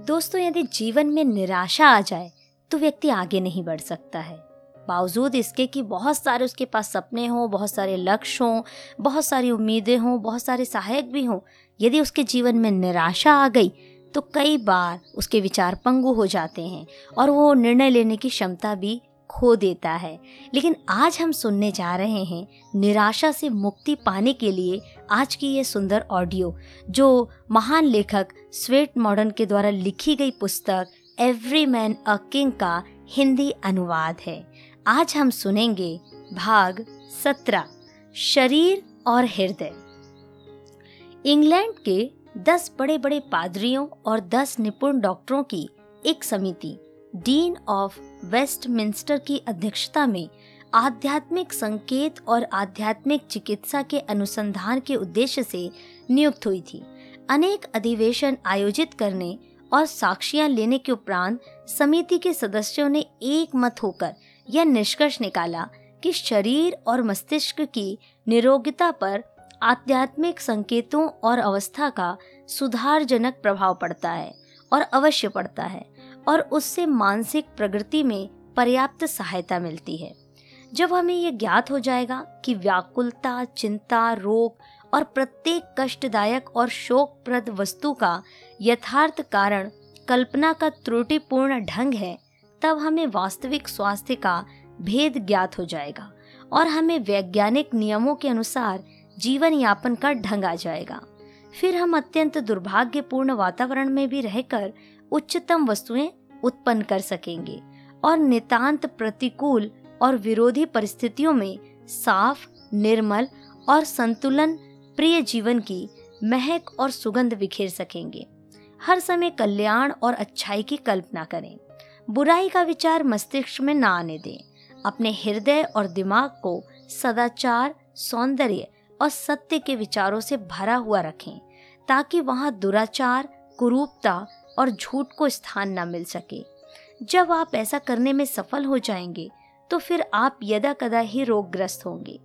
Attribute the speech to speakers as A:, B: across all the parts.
A: दोस्तों, यदि जीवन में निराशा आ जाए तो व्यक्ति आगे नहीं बढ़ सकता है। बावजूद इसके कि बहुत सारे उसके पास सपने हों, बहुत सारे लक्ष्य हों, बहुत सारी उम्मीदें हों, बहुत सारे सहायक भी हों, यदि उसके जीवन में निराशा आ गई तो कई बार उसके विचार पंगु हो जाते हैं और वो निर्णय लेने की क्षमता भी खो देता है। लेकिन आज हम सुनने जा रहे हैं निराशा से मुक्ति पाने के लिए आज की ये सुंदर ऑडियो, जो महान लेखक स्वेट मॉडर्न के द्वारा लिखी गई पुस्तक, एवरी मैन अ किंग का हिंदी अनुवाद है। आज हम सुनेंगे भाग सत्रह, शरीर और हृदय। इंग्लैंड के दस बड़े बड़े पादरियों और दस निपुण डॉक्टरों की एक समिति डीन ऑफ़ वेस्टमिंस्टर की अध्यक्षता में आध्यात्मिक संकेत और आध्यात्मिक चिकित्सा के अनुसंधान के उद्देश्य से नियुक्त हुई थी। अनेक अधिवेशन आयोजित करने और साक्ष्यां लेने के उपरांत समिति के सदस्यों ने एक मत होकर यह निष्कर्ष निकाला कि शरीर और मस्तिष्क की निरोगिता पर आध्यात्मिक संकेतों और अवस्था का सुधारजनक प्रभाव पड़ता है और अवश्य पड़ता है। और उससे मानसिक प्रगति में पर्याप्त सहायता मिलती है। जब हमें ये ज्ञात हो जाएगा कि व्याकुलता, चिंता, रोग और प्रत्येक कष्टदायक और शोकप्रद वस्तु का यथार्थ कारण कल्पना का त्रुटिपूर्ण ढंग है, तब हमें वास्तविक स्वास्थ्य का भेद ज्ञात हो जाएगा और हमें वैज्ञानिक नियमों के अनुसार जीवन यापन का ढंग आ जाएगा। फिर हम अत्यंत दुर्भाग्यपूर्ण वातावरण में भी रहकर उच्चतम वस्तुएँ उत्पन्न कर सकेंगे और नितांत प्रतिकूल और विरोधी परिस्थितियों में साफ़, निर्मल और संतुलन प्रिय जीवन की महक और सुगंध बिखेर सकेंगे। हर समय कल्याण और अच्छाई की कल्पना करें। बुराई का विचार मस्तिष्क में ना आने दें। अपने हृदय और दिमाग को सदाचार, सौंदर्य और सत्य के विचारों से भरा हुआ रखें, ताकि वहाँ दुराचार, कुरूपता और झूठ को स्थान न मिल सके। जब आप ऐसा करने में सफल हो जाएँगे तो फिर आप यदा कदा ही रोगग्रस्त होंगे।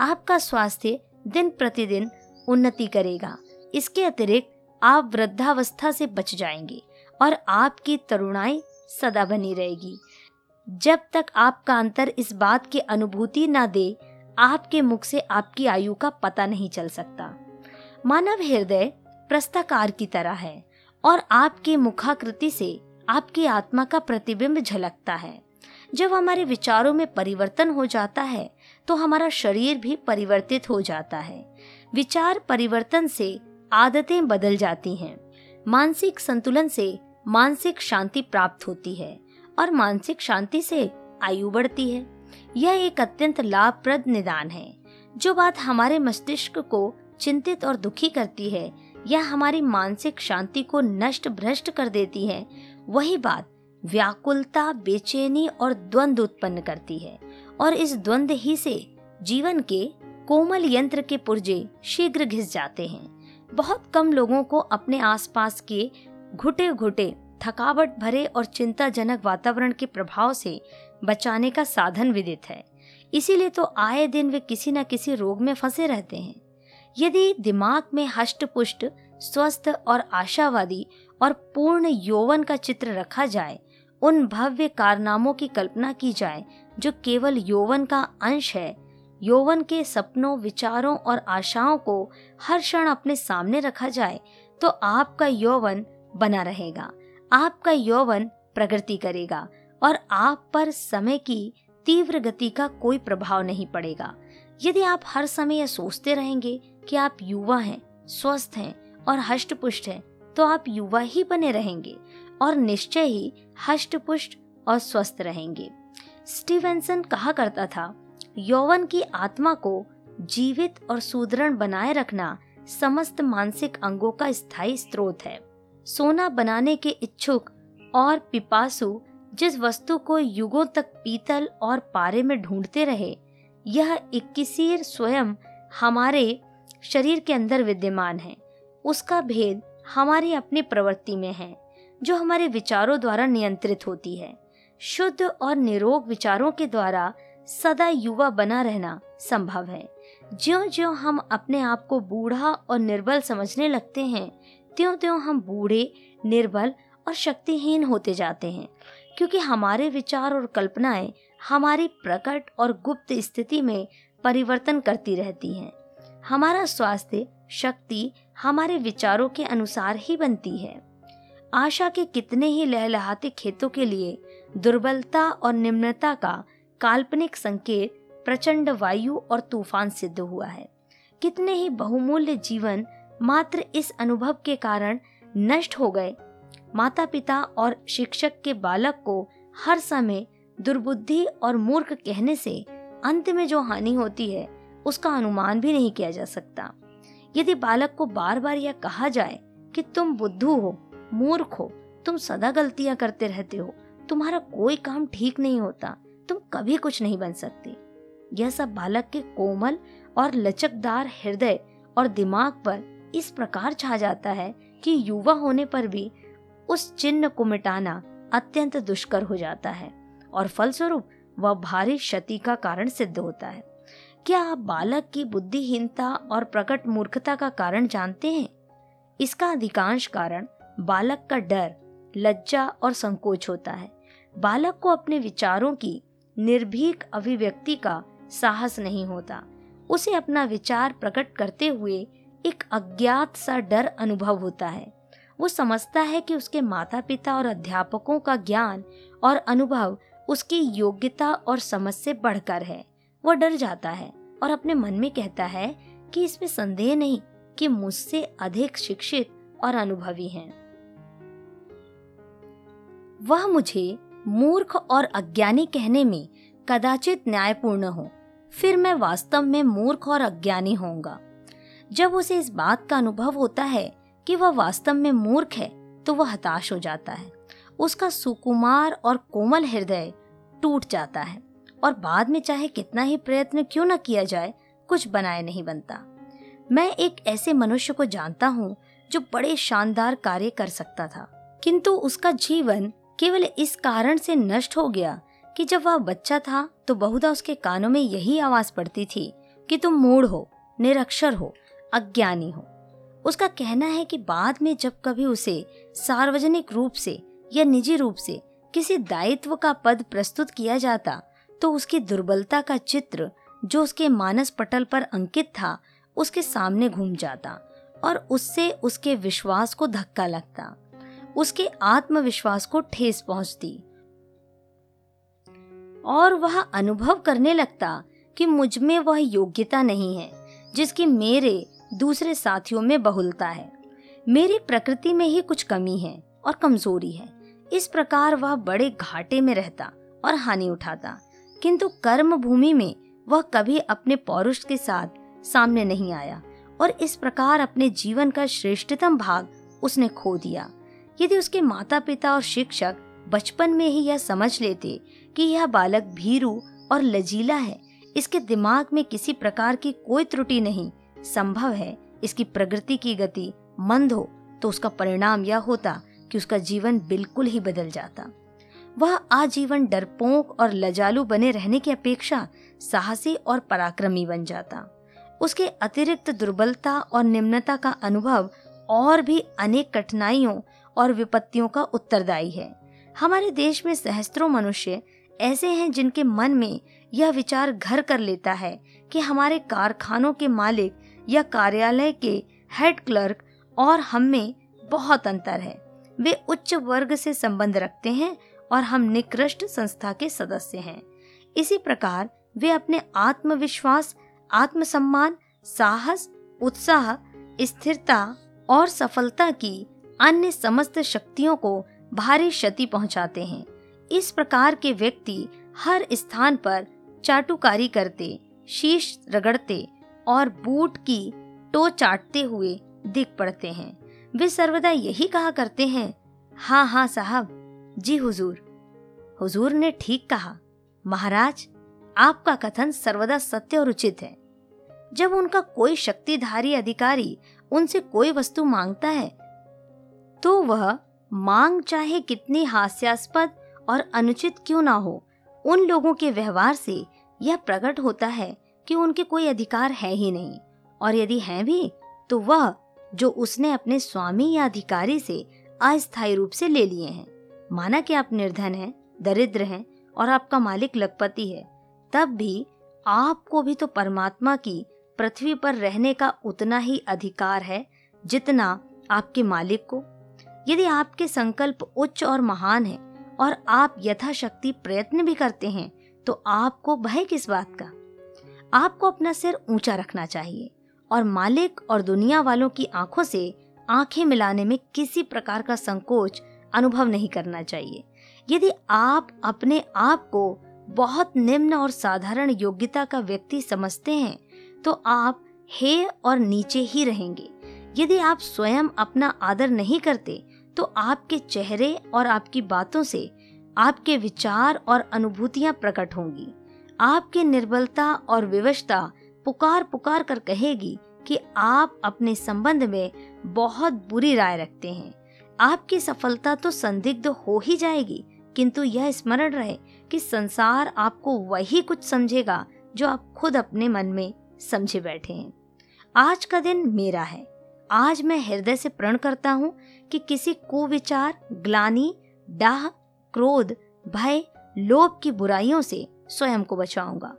A: आपका स्वास्थ्य दिन प्रतिदिन उन्नति करेगा। इसके अतिरिक्त आप वृद्धावस्था से बच जाएँगे और आपकी तरुणाई सदा बनी रहेगी। जब तक आपका अंतर इस बात की अनुभूति ना दे, आपके मुख से आपकी आयु का पता नहीं चल सकता। मानव हृदय प्रस्ताकार की तरह है। और आपके मुखाकृति से आपकी आत्मा का प्रतिबिंब झलकता है। जब हमारे विचारों में परिवर्तन हो जाता है तो हमारा शरीर भी परिवर्तित हो जाता है। विचार परिवर्तन से आदतें बदल जाती हैं। मानसिक संतुलन से मानसिक शांति प्राप्त होती है और मानसिक शांति से आयु बढ़ती है। यह एक अत्यंत लाभप्रद निदान है। जो बात हमारे मस्तिष्क को चिंतित और दुखी करती है या हमारी मानसिक शांति को नष्ट भ्रष्ट कर देती है। वही बात व्याकुलता, बेचैनी और द्वंद उत्पन्न करती है। और इस द्वंद ही से जीवन के कोमल यंत्र के पुर्जे शीघ्र घिस जाते हैं। बहुत कम लोगों को अपने आसपास के घुटे घुटे थकावट भरे और चिंताजनक वातावरण के प्रभाव से बचाने का साधन विदित है। इसीलिए तो आए दिन वे किसी न किसी रोग में फंसे रहते हैं। यदि दिमाग में हष्ट पुष्ट स्वस्थ और आशावादी और पूर्ण यौवन का चित्र रखा जाए, उन भव्य कारनामों की कल्पना की जाए, जो केवल यौवन का अंश है, यौवन के सपनों, विचारों और आशाओं को हर क्षण अपने सामने रखा जाए तो आपका यौवन बना रहेगा, आपका यौवन प्रगति करेगा और आप पर समय की तीव्र गति का कोई प्रभाव नहीं पड़ेगा। यदि आप हर समय यह सोचते रहेंगे कि आप युवा हैं, स्वस्थ हैं और हष्ट पुष्ट हैं तो आप युवा ही बने रहेंगे और निश्चय ही हष्ट पुष्ट और स्वस्थ रहेंगे। स्टीवेंसन कहा करता था, यौवन की आत्मा को जीवित और सुदृढ़ बनाए रखना समस्त मानसिक अंगों का स्थायी स्रोत है। सोना बनाने के इच्छुक और पिपासु जिस वस्तु को युगों तक पीतल और पारे में ढूंढते रहे, यह इक्कीसीर स्वयं हमारे शरीर के अंदर विद्यमान है। उसका भेद हमारी अपनी प्रवृत्ति में है, जो हमारे विचारों द्वारा नियंत्रित होती है। शुद्ध और निरोग विचारों के द्वारा सदा युवा बना रहना संभव है। ज्यो ज्यो हम अपने आप को बूढ़ा और निर्बल समझने लगते हैं त्यों त्यों हम बूढ़े, निर्बल और शक्तिहीन होते जाते हैं, क्योंकि हमारे विचार और कल्पनाएँ हमारी प्रकट और गुप्त स्थिति में परिवर्तन करती रहती हैं। हमारा स्वास्थ्य, शक्ति हमारे विचारों के अनुसार ही बनती है। आशा के कितने ही लहलहाते खेतों के लिए दुर्बलता और निम्नता का काल्पनिक संकेत प्रचंड वायु और तूफ़ान सिद्ध हुआ है। कितने ही बहुमूल्य जीवन मात्र इस अनुभव के कारण नष्ट हो गए। माता पिता और शिक्षक के बालक को हर समय दुर्बुद्धि और मूर्ख कहने से अंत में जो हानि होती है उसका अनुमान भी नहीं किया जा सकता। यदि बालक को बार बार यह कहा जाए कि तुम बुद्धू हो, मूर्ख हो, तुम सदा गलतियाँ करते रहते हो, तुम्हारा कोई काम ठीक नहीं होता, तुम कभी कुछ नहीं बन सकते। यह सब बालक के कोमल और लचकदार हृदय और दिमाग पर इस प्रकार छा जाता है कि युवा होने पर भी उस चिन्ह को मिटाना अत्यंत दुष्कर हो जाता है और फलस्वरूप वह भारी क्षति का कारण सिद्ध होता है। क्या आप बालक की बुद्धिहीनता और प्रकट मूर्खता का कारण जानते हैं? इसका अधिकांश कारण बालक का डर, लज्जा और संकोच होता है। बालक को अपने विचारों की निर्भीक अभिव्यक्ति का साहस नहीं होता। उसे अपना विचार प्रकट करते हुए एक अज्ञात सा डर अनुभव होता है। वो समझता है कि उसके माता पिता और अध्यापकों का ज्ञान और अनुभव उसकी योग्यता और समझ से बढ़कर है। वह डर जाता है। और अपने मन में कहता है कि इसमें संदेह नहीं कि मुझसे अधिक शिक्षित और अनुभवी हैं। वह मुझे मूर्ख और अज्ञानी कहने में कदाचित न्यायपूर्ण हो, फिर मैं वास्तव में मूर्ख और अज्ञानी होऊँगा। जब उसे इस बात का अनुभव होता है कि वह वास्तव में मूर्ख है तो वह हताश हो जाता है। उसका सुकुमार और कोमल हृदय टूट जाता है। और बाद में चाहे कितना ही प्रयत्न क्यों न किया जाए, कुछ बनाए नहीं बनता। मैं एक ऐसे मनुष्य को जानता हूँ, जो बड़े शानदार कार्य कर सकता था। किंतु उसका जीवन केवल इस कारण से नष्ट हो गया कि जब वह बच्चा था तो बहुधा उसके कानों में यही आवाज़ पड़ती थी कि तुम मूड हो, निरक्षर हो, अज्ञानी हो। उसका कहना है कि बाद में जब कभी उसे सार्वजनिक रूप से या निजी रूप से किसी दायित्व का पद प्रस्तुत किया जाता तो उसकी दुर्बलता का चित्र, जो उसके मानस पटल पर अंकित था, उसके सामने घूम जाता और उससे उसके विश्वास को धक्का लगता। उसके आत्मविश्वास को ठेस पहुँचती। और वह अनुभव करने लगता कि मुझमें वह योग्यता नहीं है, जिसकी मेरे दूसरे साथियों में बहुलता है। मेरी प्रकृति में ही कुछ कमी है और कमज़ोरी है। इस प्रकार वह बड़े घाटे में रहता और हानि उठाता। किंतु कर्म भूमि में वह कभी अपने पौरुष के साथ सामने नहीं आया और इस प्रकार अपने जीवन का श्रेष्ठतम भाग उसने खो दिया। यदि उसके माता पिता और शिक्षक बचपन में ही यह समझ लेते कि यह बालक भीरू और लजीला है, इसके दिमाग में किसी प्रकार की कोई त्रुटि नहीं, संभव है इसकी प्रगति की गति मंद हो तो उसका परिणाम यह होता कि उसका जीवन बिल्कुल ही बदल जाता। वह आजीवन डरपोक और लजालू बने रहने की अपेक्षा साहसी और पराक्रमी बन जाता। उसके अतिरिक्त दुर्बलता और निम्नता का अनुभव और भी अनेक कठिनाइयों और विपत्तियों का उत्तरदायी है। हमारे देश में सहस्त्रों मनुष्य ऐसे हैं जिनके मन में यह विचार घर कर लेता है कि हमारे कारखानों के मालिक या कार्यालय के हेड क्लर्क और हम में बहुत अंतर है। वे उच्च वर्ग से संबंध रखते हैं और हम निकृष्ट संस्था के सदस्य हैं। इसी प्रकार वे अपने आत्मविश्वास, आत्मसम्मान, साहस, उत्साह, स्थिरता और सफलता की अन्य समस्त शक्तियों को भारी क्षति पहुंचाते हैं। इस प्रकार के व्यक्ति हर स्थान पर चाटुकारी करते, शीश रगड़ते और बूट की टो चाटते हुए दिख पड़ते हैं। वे सर्वदा यही कहा करते हैं हाँ हाँ साहब। जी हुजूर। हुजूर ने ठीक कहा, महाराज, आपका कथन सर्वदा सत्य और उचित है। जब उनका कोई शक्तिधारी अधिकारी उनसे कोई वस्तु माँगता है तो वह मांग चाहे कितनी हास्यास्पद और अनुचित क्यों ना हो, उन लोगों के व्यवहार से यह प्रकट होता है कि उनके कोई अधिकार है ही नहीं। और यदि हैं भी तो वह जो उसने अपने स्वामी या अधिकारी से अस्थायी रूप से ले लिए हैं। माना कि आप निर्धन हैं, दरिद्र हैं और आपका मालिक लखपति है, तब भी आपको भी तो परमात्मा की पृथ्वी पर रहने का उतना ही अधिकार है जितना आपके मालिक को। यदि आपके संकल्प उच्च और महान है और आप यथाशक्ति प्रयत्न भी करते हैं तो आपको भय किस बात का? आपको अपना सिर ऊँचा रखना चाहिए और मालिक और दुनिया वालों की आँखों से आँखें मिलाने में किसी प्रकार का संकोच अनुभव नहीं करना चाहिए। यदि आप अपने आप को बहुत निम्न और साधारण योग्यता का व्यक्ति समझते हैं तो आप हे और नीचे ही रहेंगे। यदि आप स्वयं अपना आदर नहीं करते तो आपके चेहरे और आपकी बातों से आपके विचार और अनुभूतियाँ प्रकट होंगी। आपकी निर्बलता और विवशता पुकार पुकार कर कहेगी कि आप अपने संबंध में बहुत बुरी राय रखते हैं। आपकी सफलता तो संदिग्ध हो ही जाएगी, किंतु यह स्मरण रहे कि संसार आपको वही कुछ समझेगा जो आप खुद अपने मन में समझे बैठे हैं। आज का दिन मेरा है। आज मैं हृदय से प्रण करता हूँ कि किसी कुविचार, ग्लानी, डाह, क्रोध, भय, लोभ की बुराइयों से स्वयं को बचाऊँगा।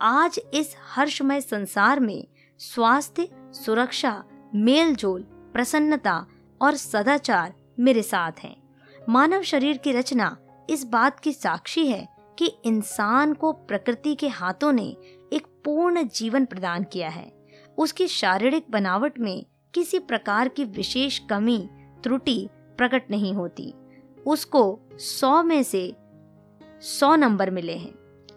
A: आज इस हर्षमय संसार में स्वास्थ्य, सुरक्षा मेल जोल प्रसन्नता और सदाचार मेरे साथ हैं। मानव शरीर की रचना इस बात की साक्षी है कि इंसान को प्रकृति के हाथों ने एक पूर्ण जीवन प्रदान किया है। उसकी शारीरिक बनावट में किसी प्रकार की विशेष कमी, त्रुटि प्रकट नहीं होती। उसको सौ में से सौ नंबर मिले हैं।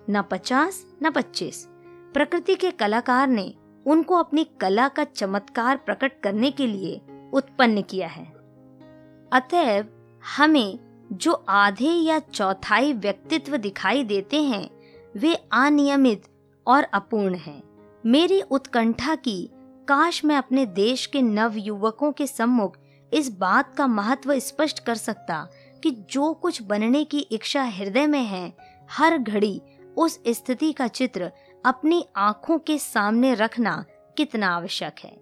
A: न पचास, न पच्चीस। प्रकृति के कलाकार ने उनको अपनी कला का चमत्कार प्रकट करने के लिए उत्पन्न किया है। अतएव हमें जो आधे या चौथाई व्यक्तित्व दिखाई देते हैं, वे अनियमित और अपूर्ण हैं। मेरी उत्कंठा की, काश मैं अपने देश के नव युवकों के सम्मुख इस बात का महत्व स्पष्ट कर सकता कि जो कुछ बनने की इच्छा हृदय में है, हर घड़ी उस स्थिति का चित्र अपनी आँखों के सामने रखना कितना आवश्यक है।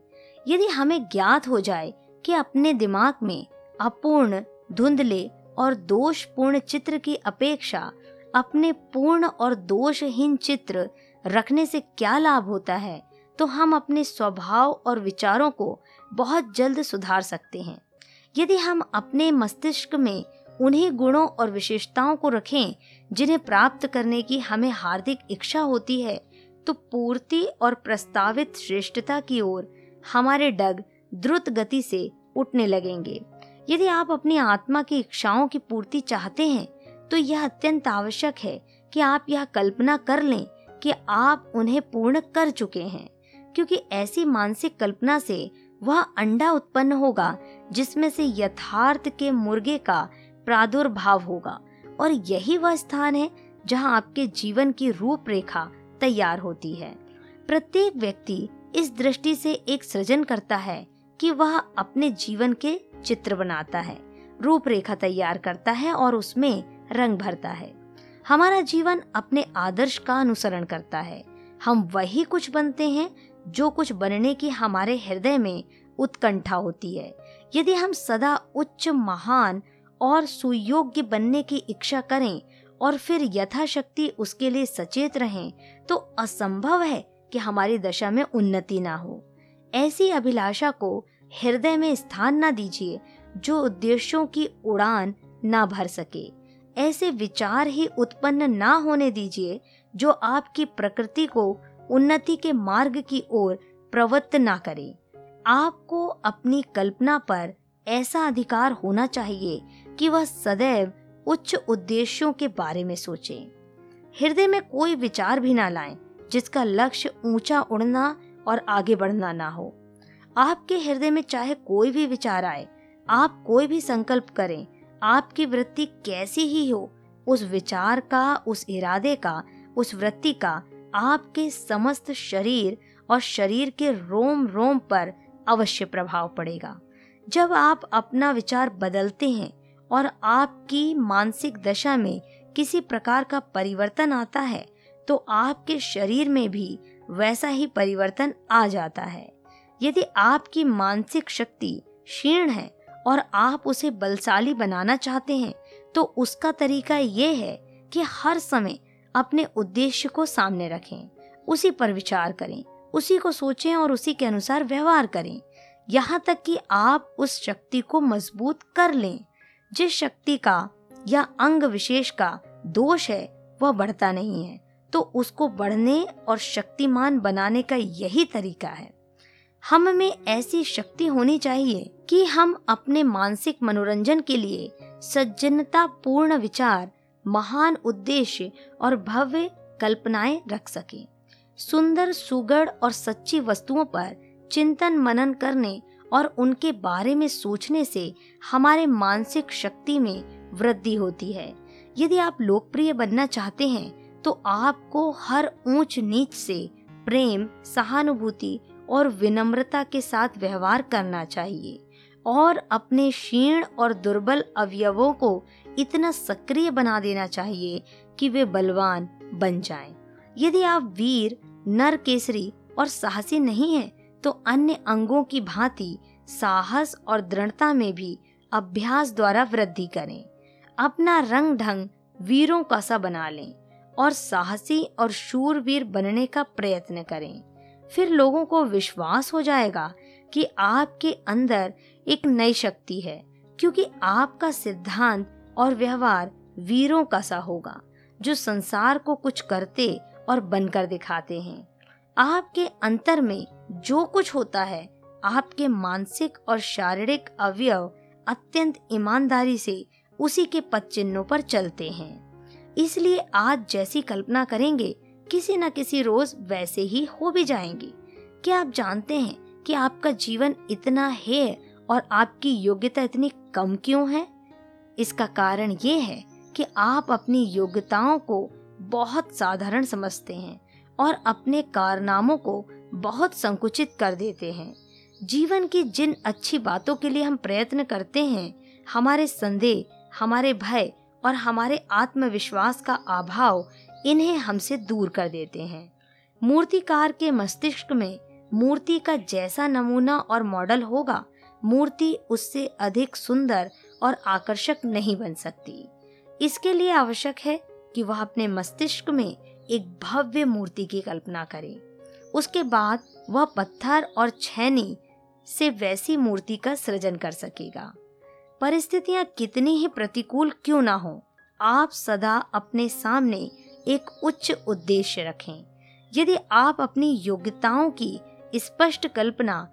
A: यदि हमें ज्ञात हो जाए कि अपने दिमाग में अपूर्ण, धुंधले और दोषपूर्ण चित्र की अपेक्षा अपने पूर्ण और दोषहीन चित्र रखने से क्या लाभ होता है तो हम अपने स्वभाव और विचारों को बहुत जल्द सुधार सकते हैं। यदि हम अपने मस्तिष्क में उन्हीं गुणों और विशेषताओं को रखें, जिन्हें प्राप्त करने की हमें हार्दिक इच्छा होती है तो पूर्ति और प्रस्तावित श्रेष्ठता की ओर हमारे डग द्रुत गति से उठने लगेंगे। यदि आप अपनी आत्मा की इच्छाओं की पूर्ति चाहते हैं तो यह अत्यंत आवश्यक है कि आप यह कल्पना कर लें कि आप उन्हें पूर्ण कर चुके हैं, क्योंकि ऐसी मानसिक कल्पना से वह अंडा उत्पन्न होगा, जिसमें से यथार्थ के मुर्गे का प्रादुर्भाव होगा। और यही वह स्थान है जहाँ आपके जीवन की रूपरेखा तैयार होती है। प्रत्येक व्यक्ति इस दृष्टि से एक सृजन करता है कि वह अपने जीवन के चित्र बनाता है, रूपरेखा तैयार करता है और उसमें रंग भरता है। हमारा जीवन अपने आदर्श का अनुसरण करता है। हम वही कुछ बनते हैं, जो कुछ बनने की हमारे हृदय में उत्कंठा होती है। यदि हम सदा उच्च, महान और सुयोग्य बनने की इच्छा करें और फिर यथाशक्ति उसके लिए सचेत रहें तो असंभव है कि हमारी दशा में उन्नति ना हो। ऐसी अभिलाषा को हृदय में स्थान न दीजिए, जो उद्देश्यों की उड़ान ना भर सके। ऐसे विचार ही उत्पन्न ना होने दीजिए, जो आपकी प्रकृति को उन्नति के मार्ग की ओर प्रवृत्त ना करे। आपको अपनी कल्पना पर ऐसा अधिकार होना चाहिए कि वह सदैव उच्च उद्देश्यों के बारे में सोचे। हृदय में कोई विचार भी ना लाएँ, जिसका लक्ष्य ऊँचा उड़ना और आगे बढ़ना ना हो। आपके हृदय में चाहे कोई भी विचार आए, आप कोई भी संकल्प करें, आपकी वृत्ति कैसी ही हो, उस विचार का, उस इरादे का, उस वृत्ति का आपके समस्त शरीर और शरीर के रोम रोम पर अवश्य प्रभाव पड़ेगा। जब आप अपना विचार बदलते हैं और आपकी मानसिक दशा में किसी प्रकार का परिवर्तन आता है तो आपके शरीर में भी वैसा ही परिवर्तन आ जाता है। यदि आपकी मानसिक शक्ति क्षीण है और आप उसे बलशाली बनाना चाहते हैं तो उसका तरीका ये है कि हर समय अपने उद्देश्य को सामने रखें, उसी पर विचार करें, उसी को सोचें और उसी के अनुसार व्यवहार करें। यहाँ तक कि आप उस शक्ति को मज़बूत कर लें, जिस शक्ति का या अंग विशेष का दोष है, वह बढ़ता नहीं है। तो उसको बढ़ने और शक्तिमान बनाने का यही तरीका है। हम में ऐसी शक्ति होनी चाहिए कि हम अपने मानसिक मनोरंजन के लिए सज्जनता पूर्ण विचार, महान उद्देश्य और भव्य कल्पनाएँ रख सकें। सुंदर, सुगढ़ और सच्ची वस्तुओं पर चिंतन मनन करने और उनके बारे में सोचने से हमारे मानसिक शक्ति में वृद्धि होती है। यदि आप लोकप्रिय बनना चाहते हैं तो आपको हर ऊंच नीच से प्रेम सहानुभूति और विनम्रता के साथ व्यवहार करना चाहिए और अपने क्षीण और दुर्बल अवयवों को इतना सक्रिय बना देना चाहिए कि वे बलवान बन जाएँ। यदि आप वीर नर केसरी और साहसी नहीं हैं, तो अन्य अंगों की भांति साहस और दृढ़ता में भी अभ्यास द्वारा वृद्धि करें अपना रंग ढंग वीरों का सा बना लें और साहसी और शूरवीर बनने का प्रयत्न करें। फिर लोगों को विश्वास हो जाएगा कि आपके अंदर एक नई शक्ति है, क्योंकि आपका सिद्धांत और व्यवहार वीरों का सा होगा, जो संसार को कुछ करते और बनकर दिखाते हैं। आपके अंतर में जो कुछ होता है, आपके मानसिक और शारीरिक अवयव अत्यंत ईमानदारी से उसी के पद चिन्हों पर चलते हैं। इसलिए आज जैसी कल्पना करेंगे, किसी न किसी रोज वैसे ही हो भी जाएँगे। क्या आप जानते हैं कि आपका जीवन इतना है और आपकी योग्यता इतनी कम क्यों है? इसका कारण ये है कि आप अपनी योग्यताओं को बहुत साधारण समझते हैं और अपने कारनामों को बहुत संकुचित कर देते हैं। जीवन की जिन अच्छी बातों के लिए हम प्रयत्न करते हैं, हमारे संदेह, हमारे भय और हमारे आत्मविश्वास का अभाव इन्हें हमसे दूर कर देते हैं। मूर्तिकार के मस्तिष्क में मूर्ति का जैसा नमूना और मॉडल होगा, मूर्ति उससे अधिक सुंदर और आकर्षक नहीं बन सकती। इसके लिए आवश्यक है कि वह अपने मस्तिष्क में एक भव्य मूर्ति की कल्पना करे। उसके बाद वह पत्थर और छैनी से वैसी मूर्ति का सृजन कर सकेगा। परिस्थितियाँ कितनी ही प्रतिकूल क्यों ना हो, आप सदा अपने सामने एक उच्च उद्देश्य रखें। यदि आप अपनी योग्यताओं की स्पष्ट कल्पना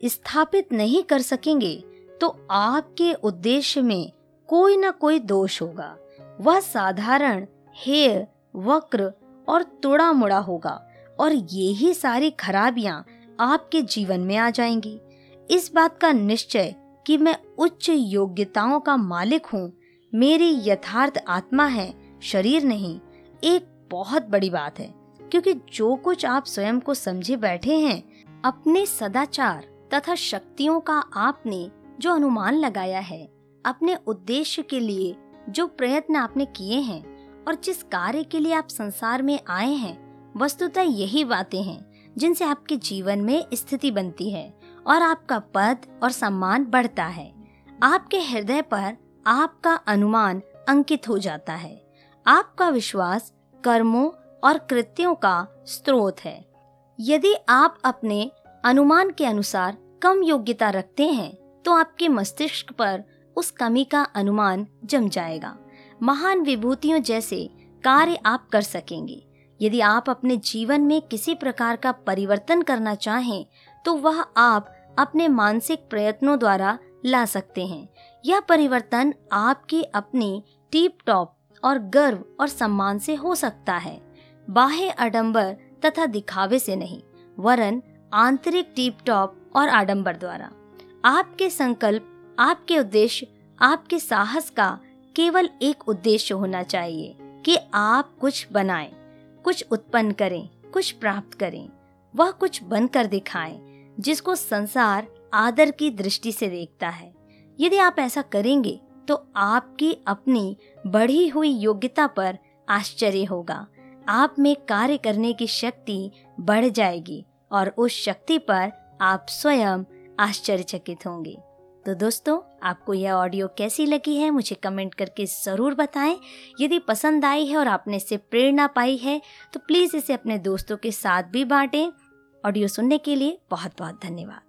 A: स्थापित नहीं कर सकेंगे तो आपके उद्देश्य में कोई ना कोई दोष होगा। वह साधारण हेय वक्र और तुड़ा मुड़ा होगा और ये ही सारी खराबियाँ आपके जीवन में आ जाएँगी। इस बात का निश्चय कि मैं उच्च योग्यताओं का मालिक हूँ। मेरी यथार्थ आत्मा है, शरीर नहीं। एक बहुत बड़ी बात है, क्योंकि जो कुछ आप स्वयं को समझे बैठे हैं, अपने सदाचार तथा शक्तियों का आपने जो अनुमान लगाया है, अपने उद्देश्य के लिए जो प्रयत्न आपने किए हैं और जिस कार्य के लिए आप संसार में आए हैं, वस्तुतः यही बातें हैं जिनसे आपके जीवन में स्थिति बनती है। और आपका पद और सम्मान बढ़ता है। आपके हृदय पर आपका अनुमान अंकित हो जाता है। आपका विश्वास कर्मों और कृत्यों का स्रोत है। यदि आप अपने अनुमान के अनुसार कम योग्यता रखते हैं तो आपके मस्तिष्क पर उस कमी का अनुमान जम जाएगा। महान विभूतियों जैसे कार्य आप कर सकेंगे। यदि आप अपने जीवन में किसी प्रकार का परिवर्तन करना चाहें तो वह आप अपने मानसिक प्रयत्नों द्वारा ला सकते हैं। यह परिवर्तन आपकी अपनी टीप टॉप और गर्व और सम्मान से हो सकता है। बाह्य आडंबर तथा दिखावे से नहीं वरन आंतरिक टीप टॉप और आडंबर द्वारा। आपके संकल्प आपके उद्देश्य आपके साहस का केवल एक उद्देश्य होना चाहिए कि आप कुछ बनाएँ, कुछ उत्पन्न करें कुछ प्राप्त करें वह कुछ बनकर दिखाएँ। जिसको संसार आदर की दृष्टि से देखता है। यदि आप ऐसा करेंगे तो आपकी अपनी बढ़ी हुई योग्यता पर आश्चर्य होगा। आप में कार्य करने की शक्ति बढ़ जाएगी और उस शक्ति पर आप स्वयं आश्चर्यचकित होंगे। तो दोस्तों, आपको यह ऑडियो कैसी लगी है, मुझे कमेंट करके ज़रूर बताएँ। यदि पसंद आई है और आपने इससे प्रेरणा पाई है तो प्लीज़ इसे अपने दोस्तों के साथ भी बांटें। ऑडियो सुनने के लिए बहुत बहुत धन्यवाद।